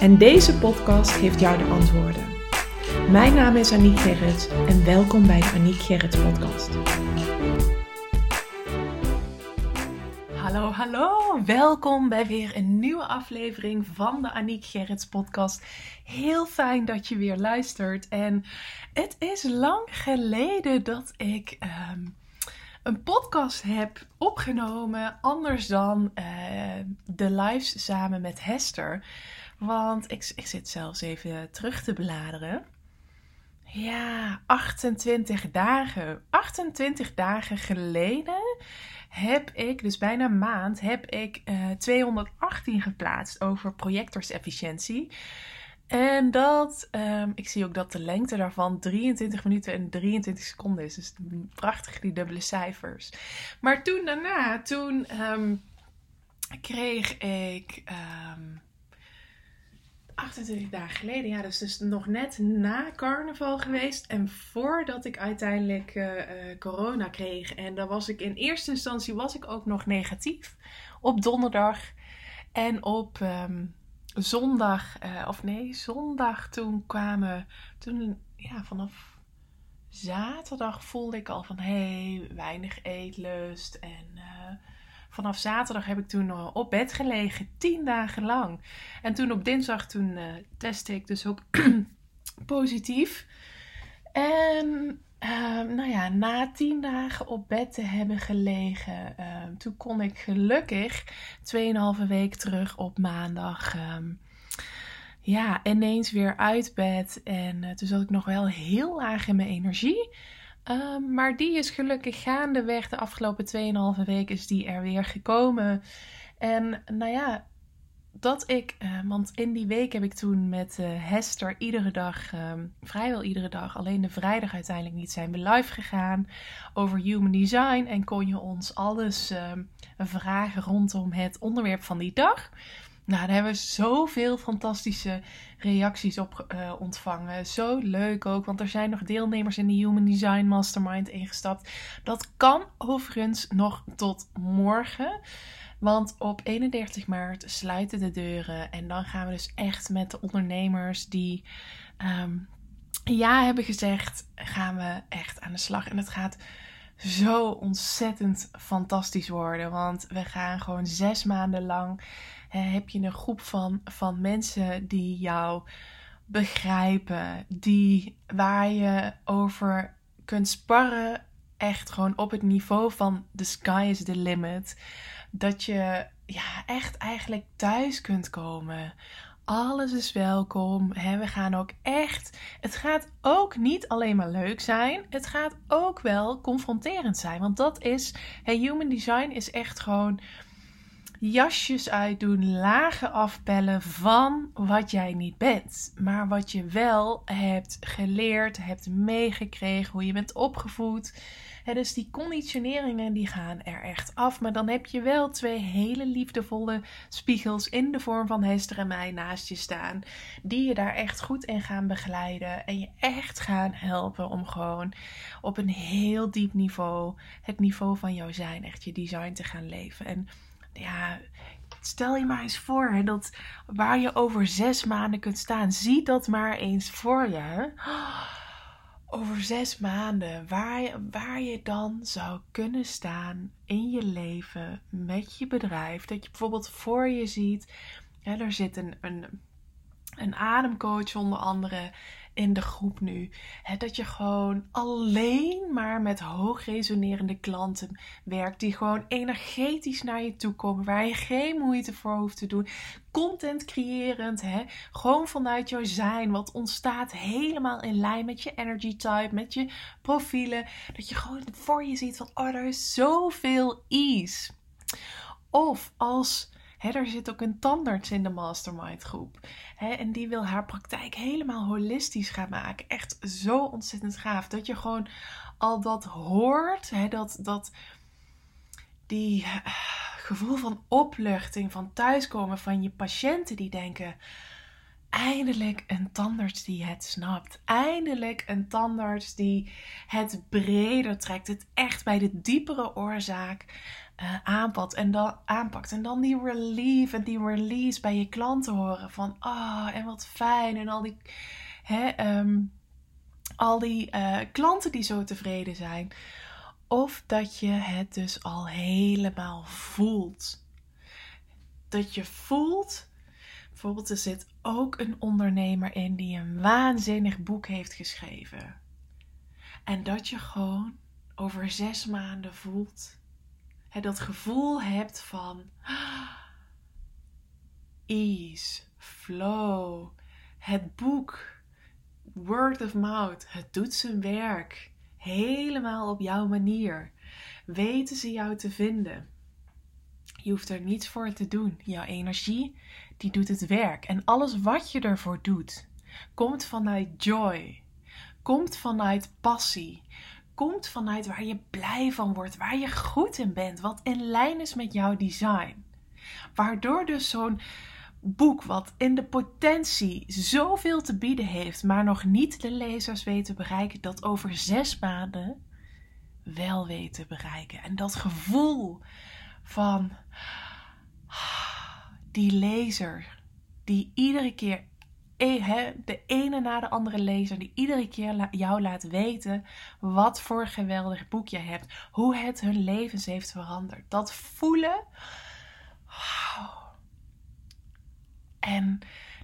En deze podcast geeft jou de antwoorden. Mijn naam is Aniek Gerrits en welkom bij de Aniek Gerrits podcast. Hallo, hallo. Welkom bij weer een nieuwe aflevering van de Aniek Gerrits podcast. Heel fijn dat je weer luistert. En het is lang geleden dat ik ehm, een podcast heb opgenomen, anders dan uh, de lives samen met Hester. Want ik, ik zit zelfs even terug te bladeren. Ja, 28 dagen. 28 dagen geleden heb ik, dus bijna een maand, heb ik uh, 218 geplaatst over projectorsefficiëntie. En dat, um, ik zie ook dat de lengte daarvan 23 minuten en 23 seconden is. Dus prachtig die dubbele cijfers. Maar toen daarna, toen um, kreeg ik um, 28 dagen geleden, ja, dus, nog net na carnaval geweest. En voordat ik uiteindelijk uh, uh, corona kreeg. En dan was ik in eerste instantie was ik ook nog negatief op donderdag. En op um, zondag, uh, of nee, zondag toen kwamen, toen, ja, vanaf zaterdag voelde ik al van, hé, hey, weinig eetlust en vanaf zaterdag heb ik toen uh, op bed gelegen, tien dagen lang. En toen op dinsdag, toen uh, testte ik dus ook positief. En uh, nou ja, na tien dagen op bed te hebben gelegen, ehm, toen kon ik gelukkig 2,5 week terug op maandag. Ehm, ja, ineens weer uit bed. En eh, toen zat ik nog wel heel laag in mijn energie. Um, maar die is gelukkig gaandeweg. De afgelopen 2,5 weken is die er weer gekomen. En nou ja, dat ik, uh, want in die week heb ik toen met uh, Hester iedere dag, um, vrijwel iedere dag, alleen de vrijdag uiteindelijk niet, zijn we live gegaan over human design. En kon je ons alles um, vragen rondom het onderwerp van die dag. Nou, daar hebben we zoveel fantastische reacties op uh, ontvangen. Zo leuk ook, want er zijn nog deelnemers in de Human Design Mastermind ingestapt. Dat kan overigens nog tot morgen. Want op 31 maart sluiten de deuren. En dan gaan we dus echt met de ondernemers die um, ja hebben gezegd, gaan we echt aan de slag. En het gaat zo ontzettend fantastisch worden. Want we gaan gewoon zes maanden lang heb je een groep van, van mensen die jou begrijpen, die, waar je over kunt sparren, echt gewoon op het niveau van the sky is the limit. Dat je ja, echt eigenlijk thuis kunt komen. Alles is welkom. we gaan ook echt. Het gaat ook niet alleen maar leuk zijn. Het gaat ook wel confronterend zijn. Want dat is. Human design is echt gewoon jasjes uitdoen, lagen afpellen van wat jij niet bent. Maar wat je wel hebt geleerd, hebt meegekregen, hoe je bent opgevoed. He, dus die conditioneringen die gaan er echt af. Maar dan heb je wel twee hele liefdevolle spiegels in de vorm van Hester en mij naast je staan. Die je daar echt goed in gaan begeleiden. En je echt gaan helpen om gewoon op een heel diep niveau, het niveau van jouw zijn, echt je design te gaan leven. En ja, stel je maar eens voor hè, dat waar je over zes maanden kunt staan. Zie dat maar eens voor je. Over zes maanden, waar je, waar je dan zou kunnen staan in je leven met je bedrijf. Dat je bijvoorbeeld voor je ziet, ja, er zit een, een, een ademcoach onder andere in de groep nu. dat je gewoon alleen maar met hoog resonerende klanten werkt. Die gewoon energetisch naar je toe komen. Waar je geen moeite voor hoeft te doen. Content creërend. Gewoon vanuit jouw zijn. Wat ontstaat helemaal in lijn met je energy type. Met je profielen. Dat je gewoon voor je ziet van oh er is zoveel ease. Of als er zit ook een tandarts in de mastermind groep. en die wil haar praktijk helemaal holistisch gaan maken. Echt zo ontzettend gaaf. Dat je gewoon al dat hoort. dat, dat die eh, gevoel van opluchting, van thuiskomen van je patiënten die denken eindelijk een tandarts die het snapt. Eindelijk een tandarts die het breder trekt. Het echt bij de diepere oorzaak uh, aanpakt, en dan, aanpakt. En dan die relief en die release bij je klanten horen. Van, ah, oh, en wat fijn. En al die, hè, ehm, al die uh, klanten die zo tevreden zijn. Of dat je het dus al helemaal voelt. Dat je voelt Bijvoorbeeld, er zit ook een ondernemer in die een waanzinnig boek heeft geschreven. En dat je gewoon over zes maanden voelt. Hè, dat gevoel hebt van ease, flow. Het boek, word of mouth, het doet zijn werk. Helemaal op jouw manier. Weten ze jou te vinden. Je hoeft er niets voor te doen. Jouw energie, die doet het werk. En alles wat je ervoor doet, komt vanuit joy. Komt vanuit passie. Komt vanuit waar je blij van wordt, waar je goed in bent, wat in lijn is met jouw design. Waardoor dus zo'n boek, wat in de potentie zoveel te bieden heeft, maar nog niet de lezers weet te bereiken, dat over zes maanden wel weet te bereiken. En dat gevoel van die lezer die iedere keer de ene na de andere lezer die iedere keer jou laat weten wat voor geweldig boek je hebt, hoe het hun levens heeft veranderd. Dat voelen. En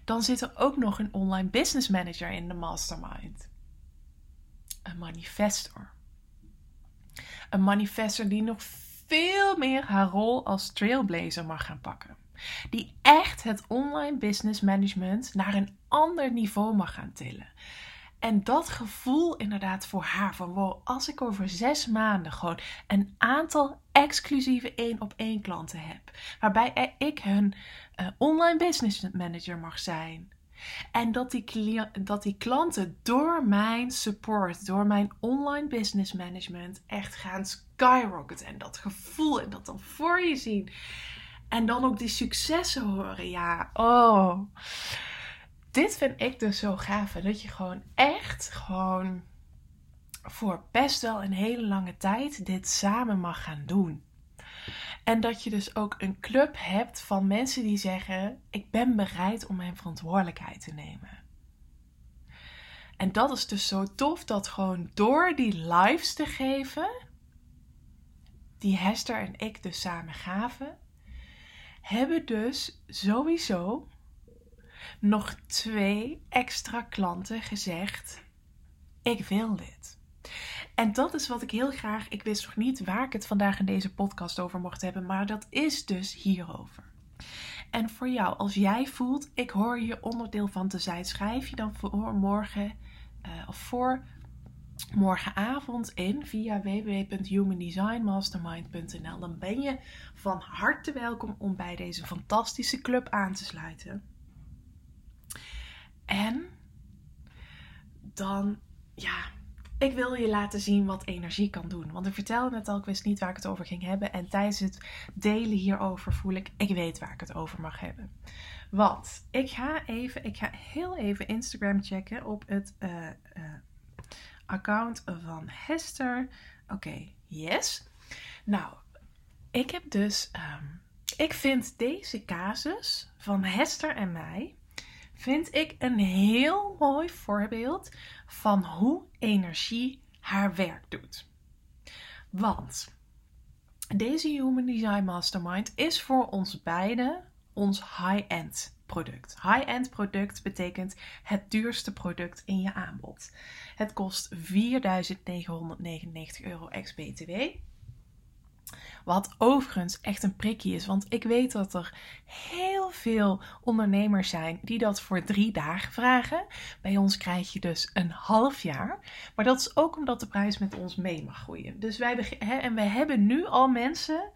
dan zit er ook nog een online business manager in de mastermind. Een manifestor. Een manifestor die nog veel meer haar rol als trailblazer mag gaan pakken. Die echt het online business management naar een ander niveau mag gaan tillen. En dat gevoel inderdaad voor haar van wow, als ik over zes maanden gewoon een aantal exclusieve één op één klanten heb. Waarbij ik hun uh, online business manager mag zijn. En dat die, dat die klanten door mijn support, door mijn online business management echt gaan skyrocketen. En dat gevoel en dat dan voor je zien. En dan ook die successen horen. Ja, oh. Dit vind ik dus zo gaaf. Dat je gewoon echt gewoon voor best wel een hele lange tijd dit samen mag gaan doen. En dat je dus ook een club hebt van mensen die zeggen: Ik ben bereid om mijn verantwoordelijkheid te nemen. En dat is dus zo tof dat gewoon door die lives te geven, die Hester en ik dus samen gaven, hebben dus sowieso nog twee extra klanten gezegd: Ik wil dit. En dat is wat ik heel graag. Ik wist nog niet waar ik het vandaag in deze podcast over mocht hebben, maar dat is dus hierover. En voor jou, als jij voelt, ik hoor hier onderdeel van te zijn, schrijf je dan voor morgen uh, of voor morgenavond in via www.humandesignmastermind.nl. Dan ben je van harte welkom om bij deze fantastische club aan te sluiten. En dan, ja, ik wil je laten zien wat energie kan doen. Want ik vertelde net al, ik wist niet waar ik het over ging hebben. En tijdens het delen hierover voel ik, ik weet waar ik het over mag hebben. Want ik ga even, ik ga heel even Instagram checken op het uh, uh, account van Hester. Oké, yes. Nou, ik heb dus, um, ik vind deze casus van Hester en mij, vind ik een heel mooi voorbeeld van hoe energie haar werk doet. Want deze Human Design Mastermind is voor ons beiden ons high-end product. High-end product betekent het duurste product in je aanbod. Het kost 4.999 euro ex-BTW. Wat overigens echt een prikje is, want ik weet dat er heel veel ondernemers zijn die dat voor drie dagen vragen. Bij ons krijg je dus een half jaar. Maar dat is ook omdat de prijs met ons mee mag groeien. Dus wij, hè, en we hebben nu al mensen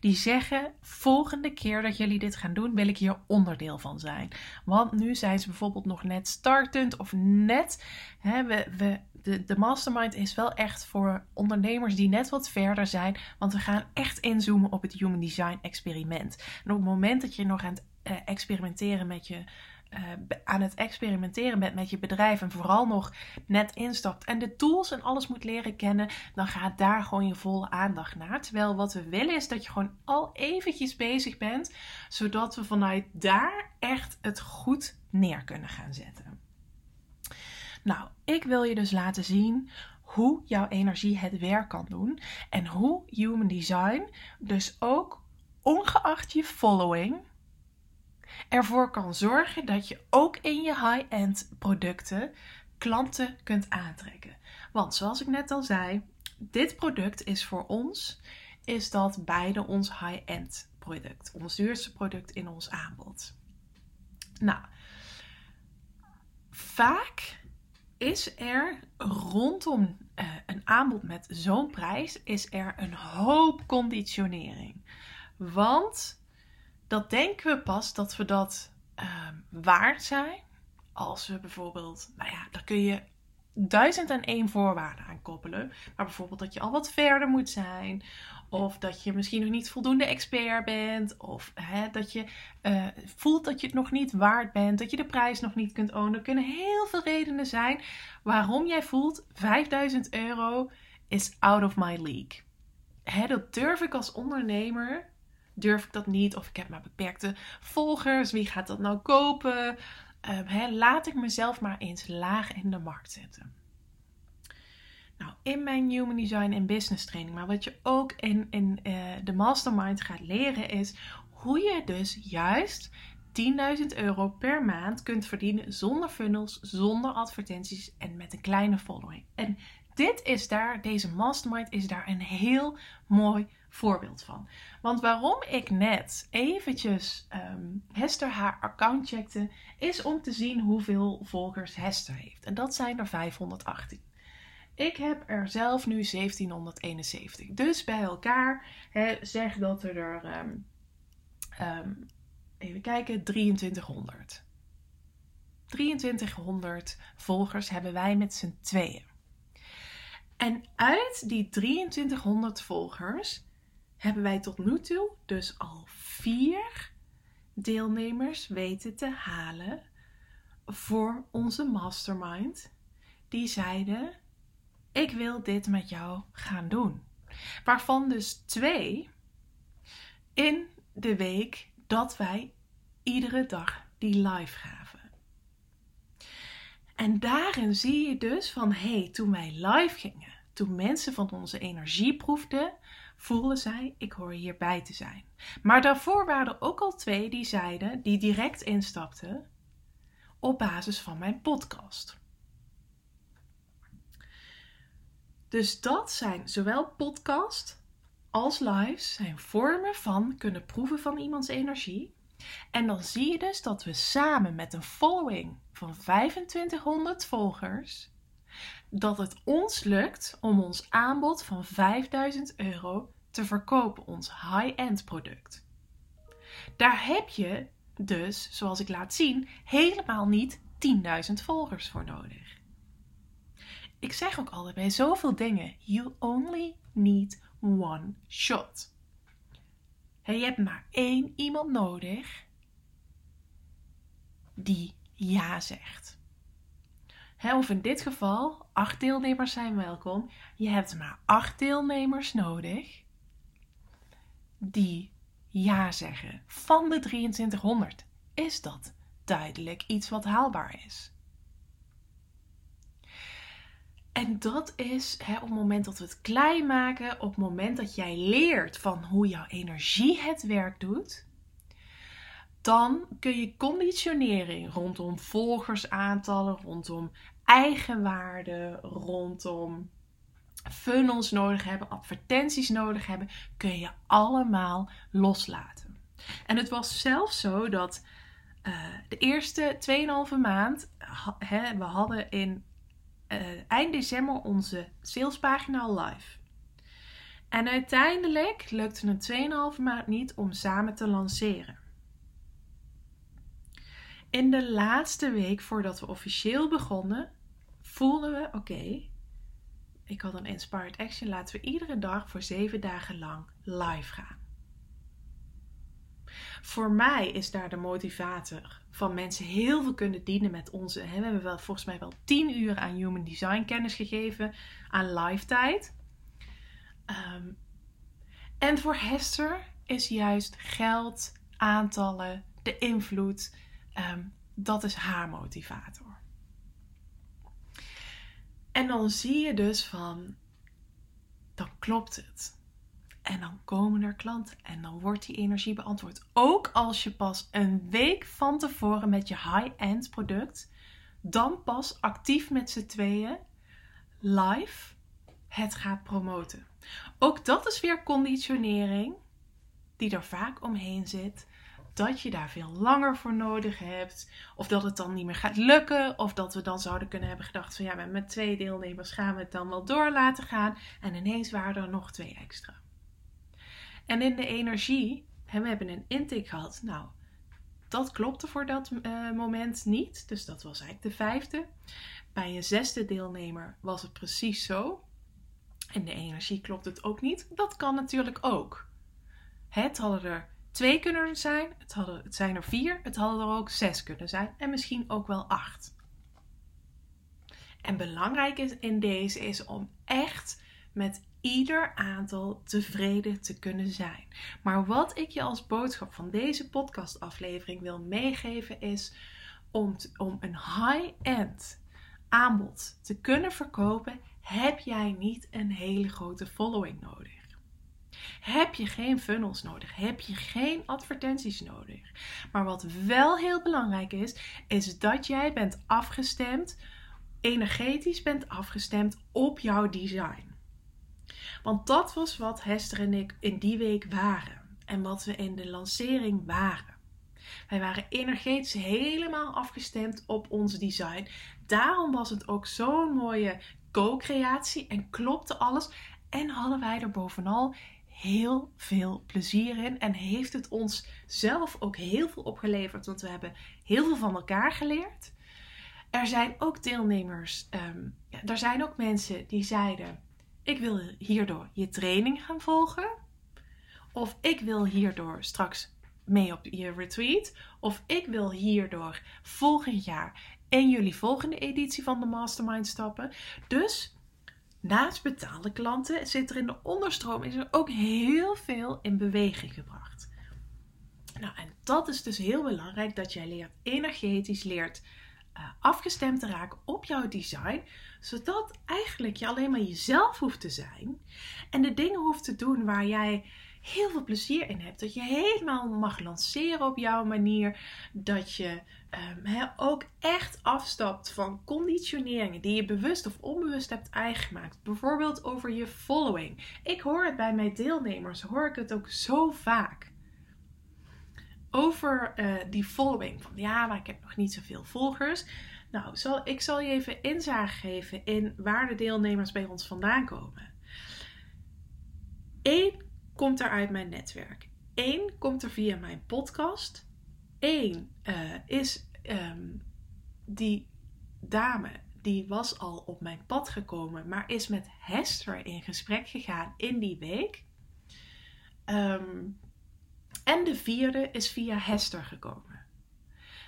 die zeggen: volgende keer dat jullie dit gaan doen, wil ik hier onderdeel van zijn. Want nu zijn ze bijvoorbeeld nog net startend of net. Hè, we, we de, de mastermind is wel echt voor ondernemers die net wat verder zijn. Want we gaan echt inzoomen op het human design experiment. En op het moment dat je nog aan uh, experimenteren met je. Uh, aan het experimenteren bent met je bedrijf en vooral nog net instapt en de tools en alles moet leren kennen, dan gaat daar gewoon je volle aandacht naar. Terwijl wat we willen is dat je gewoon al eventjes bezig bent, zodat we vanuit daar echt het goed neer kunnen gaan zetten. Nou, ik wil je dus laten zien hoe jouw energie het werk kan doen en hoe human design dus ook ongeacht je following ervoor kan zorgen dat je ook in je high-end producten klanten kunt aantrekken. Want zoals ik net al zei, dit product is voor ons is dat beide ons high-end product, ons duurste product in ons aanbod. Nou, vaak is er rondom uh, een aanbod met zo'n prijs, is er een hoop conditionering. Want dat denken we pas dat we dat uh, waard zijn. Als we bijvoorbeeld, nou ja, daar kun je duizend en één voorwaarden aan koppelen. Maar bijvoorbeeld dat je al wat verder moet zijn. Of dat je misschien nog niet voldoende expert bent. Of hè, dat je uh, voelt dat je het nog niet waard bent. Dat je de prijs nog niet kunt ownen. Er kunnen heel veel redenen zijn waarom jij voelt 5000 euro is out of my league. Hè, dat durf ik als ondernemer. Durf ik dat niet? Of ik heb maar beperkte volgers. Wie gaat dat nou kopen? Uh, laat ik mezelf maar eens laag in de markt zetten. Nou, in mijn Human Design en Business training, maar wat je ook in, in uh, de Mastermind gaat leren, is hoe je dus juist 10.000 euro per maand kunt verdienen zonder funnels, zonder advertenties en met een kleine following. En dit is daar, deze mastermind is daar een heel mooi voorbeeld van. Want waarom ik net eventjes um, Hester haar account checkte, is om te zien hoeveel volgers Hester heeft. En dat zijn er 518. Ik heb er zelf nu 1771. Dus bij elkaar hè, zeg dat er, um, um, even kijken, 2300. 2300 volgers hebben wij met z'n tweeën. En uit die 2300 volgers hebben wij tot nu toe dus al vier deelnemers weten te halen voor onze mastermind. Die zeiden: Ik wil dit met jou gaan doen. Waarvan dus twee in de week dat wij iedere dag die live gaven. En daarin zie je dus van hé, hey, toen wij live gingen, toen mensen van onze energie proefden, voelden zij: ik hoor hierbij te zijn. Maar daarvoor waren er ook al twee die zeiden, die direct instapten op basis van mijn podcast. Dus dat zijn zowel podcast als lives zijn vormen van kunnen proeven van iemands energie. En dan zie je dus dat we samen met een following van 2500 volgers dat het ons lukt om ons aanbod van 5000 euro te verkopen, ons high-end product. Daar heb je dus, zoals ik laat zien, helemaal niet 10.000 volgers voor nodig. Ik zeg ook altijd bij zoveel dingen: you only need one shot. je hebt maar één iemand nodig die ja zegt of in dit geval, acht deelnemers zijn welkom. Je hebt maar acht deelnemers nodig die ja zeggen. Van de 2300 is dat duidelijk iets wat haalbaar is. En dat is hè, op het moment dat we het klein maken, op het moment dat jij leert van hoe jouw energie het werk doet, dan kun je conditionering rondom volgersaantallen, rondom eigenwaarde, rondom funnels nodig hebben, advertenties nodig hebben, kun je allemaal loslaten. En het was zelfs zo dat uh, de eerste 2,5 maand, we hadden in uh, eind december onze salespagina live. En uiteindelijk lukte het 2,5 maand niet om samen te lanceren. In de laatste week voordat we officieel begonnen, voelden we: oké, ik had een Inspired Action, laten we iedere dag voor zeven dagen lang live gaan. Voor mij is daar de motivator van mensen heel veel kunnen dienen met onze. We hebben wel, volgens mij wel 10 uur aan human design kennis gegeven aan live tijd. Um, en voor Hester is juist geld, aantallen, de invloed, um, dat is haar motivator. En dan zie je dus van, dan klopt het. En dan komen er klanten en dan wordt die energie beantwoord. Ook als je pas een week van tevoren met je high-end product, dan pas actief met z'n tweeën live het gaat promoten. Ook dat is weer conditionering die er vaak omheen zit. Dat je daar veel langer voor nodig hebt. Of dat het dan niet meer gaat lukken. Of dat we dan zouden kunnen hebben gedacht van ja, met twee deelnemers gaan we het dan wel door laten gaan. En ineens waren er nog twee extra. En in de energie, we hebben een intake gehad. Nou, dat klopte voor dat uh, moment niet. Dus dat was eigenlijk de vijfde. Bij een zesde deelnemer was het precies zo. En de energie klopt het ook niet. Dat kan natuurlijk ook. Het hadden er twee kunnen zijn. Het, hadden, het zijn er vier. Het hadden er ook zes kunnen zijn. En misschien ook wel acht. En belangrijk is in deze is om echt met ieder aantal tevreden te kunnen zijn. Maar wat ik je als boodschap van deze podcastaflevering wil meegeven is om, om een high-end aanbod te kunnen verkopen, heb jij niet een hele grote following nodig. Heb je geen funnels nodig? Heb je geen advertenties nodig? Maar wat wel heel belangrijk is, is dat jij bent afgestemd, energetisch bent afgestemd op jouw design. Want dat was wat Hester en ik in die week waren. En wat we in de lancering waren. Wij waren energetisch helemaal afgestemd op ons design. Daarom was het ook zo'n mooie co-creatie en klopte alles. En hadden wij er bovenal heel veel plezier in. En heeft het ons zelf ook heel veel opgeleverd. Want we hebben heel veel van elkaar geleerd. Er zijn ook deelnemers, um, ja, er zijn ook mensen die zeiden: Ik wil hierdoor je training gaan volgen. Of ik wil hierdoor straks mee op je retreat. Of ik wil hierdoor volgend jaar in jullie volgende editie van de Mastermind stappen. Dus naast betaalde klanten zit er in de onderstroom is er ook heel veel in beweging gebracht. Nou, en dat is dus heel belangrijk dat jij leert energetisch, leert afgestemd te raken op jouw design, zodat eigenlijk je alleen maar jezelf hoeft te zijn en de dingen hoeft te doen waar jij heel veel plezier in hebt. Dat je helemaal mag lanceren op jouw manier. Dat je um, ook echt afstapt van conditioneringen die je bewust of onbewust hebt eigen gemaakt. Bijvoorbeeld over je following. Ik hoor het bij mijn deelnemers, hoor ik het ook zo vaak. Over uh, die following. Van ja, maar ik heb nog niet zoveel volgers. Nou, zal, ik zal je even inzage geven in waar de deelnemers bij ons vandaan komen. Eén komt er uit mijn netwerk. Eén komt er via mijn podcast. Eén uh, is um, die dame die was al op mijn pad gekomen, maar is met Hester in gesprek gegaan in die week. Um, en de vierde is via Hester gekomen.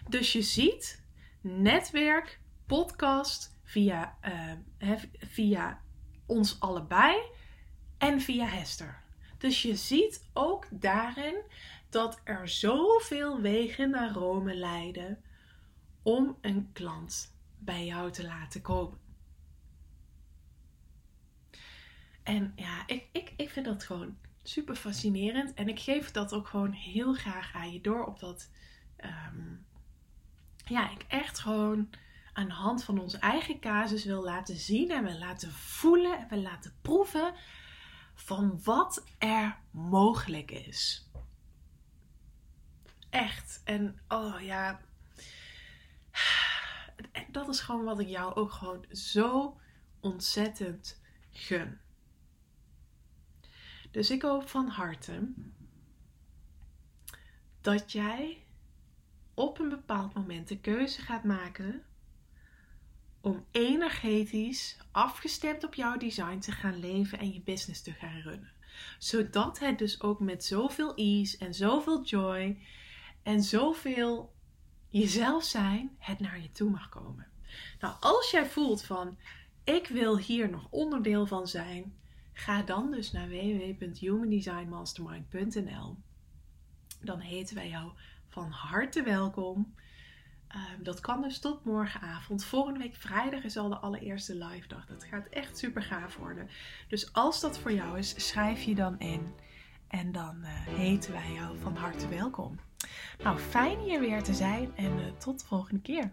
Dus je ziet netwerk, podcast via, uh, via ons allebei en via Hester. Dus je ziet ook daarin dat er zoveel wegen naar Rome leiden om een klant bij jou te laten komen. En ja, ik, ik, ik vind dat gewoon super fascinerend. En ik geef dat ook gewoon heel graag aan je door. Op dat um, ja, ik echt gewoon aan de hand van onze eigen casus wil laten zien en wil laten voelen en wil laten proeven van wat er mogelijk is. Echt. En oh ja. Dat is gewoon wat ik jou ook gewoon zo ontzettend gun. Dus ik hoop van harte dat jij op een bepaald moment de keuze gaat maken om energetisch afgestemd op jouw design te gaan leven en je business te gaan runnen. Zodat het dus ook met zoveel ease en zoveel joy en zoveel jezelf zijn het naar je toe mag komen. Nou, als jij voelt van ik wil hier nog onderdeel van zijn, ga dan dus naar www.humandesignmastermind.nl. Dan heten wij jou van harte welkom. Ehm, dat kan dus tot morgenavond. Volgende week vrijdag is al de allereerste live dag. Dat gaat echt super gaaf worden. Dus als dat voor jou is, schrijf je dan in. En dan uh, heten wij jou van harte welkom. Nou, fijn hier weer te zijn en uh, tot de volgende keer.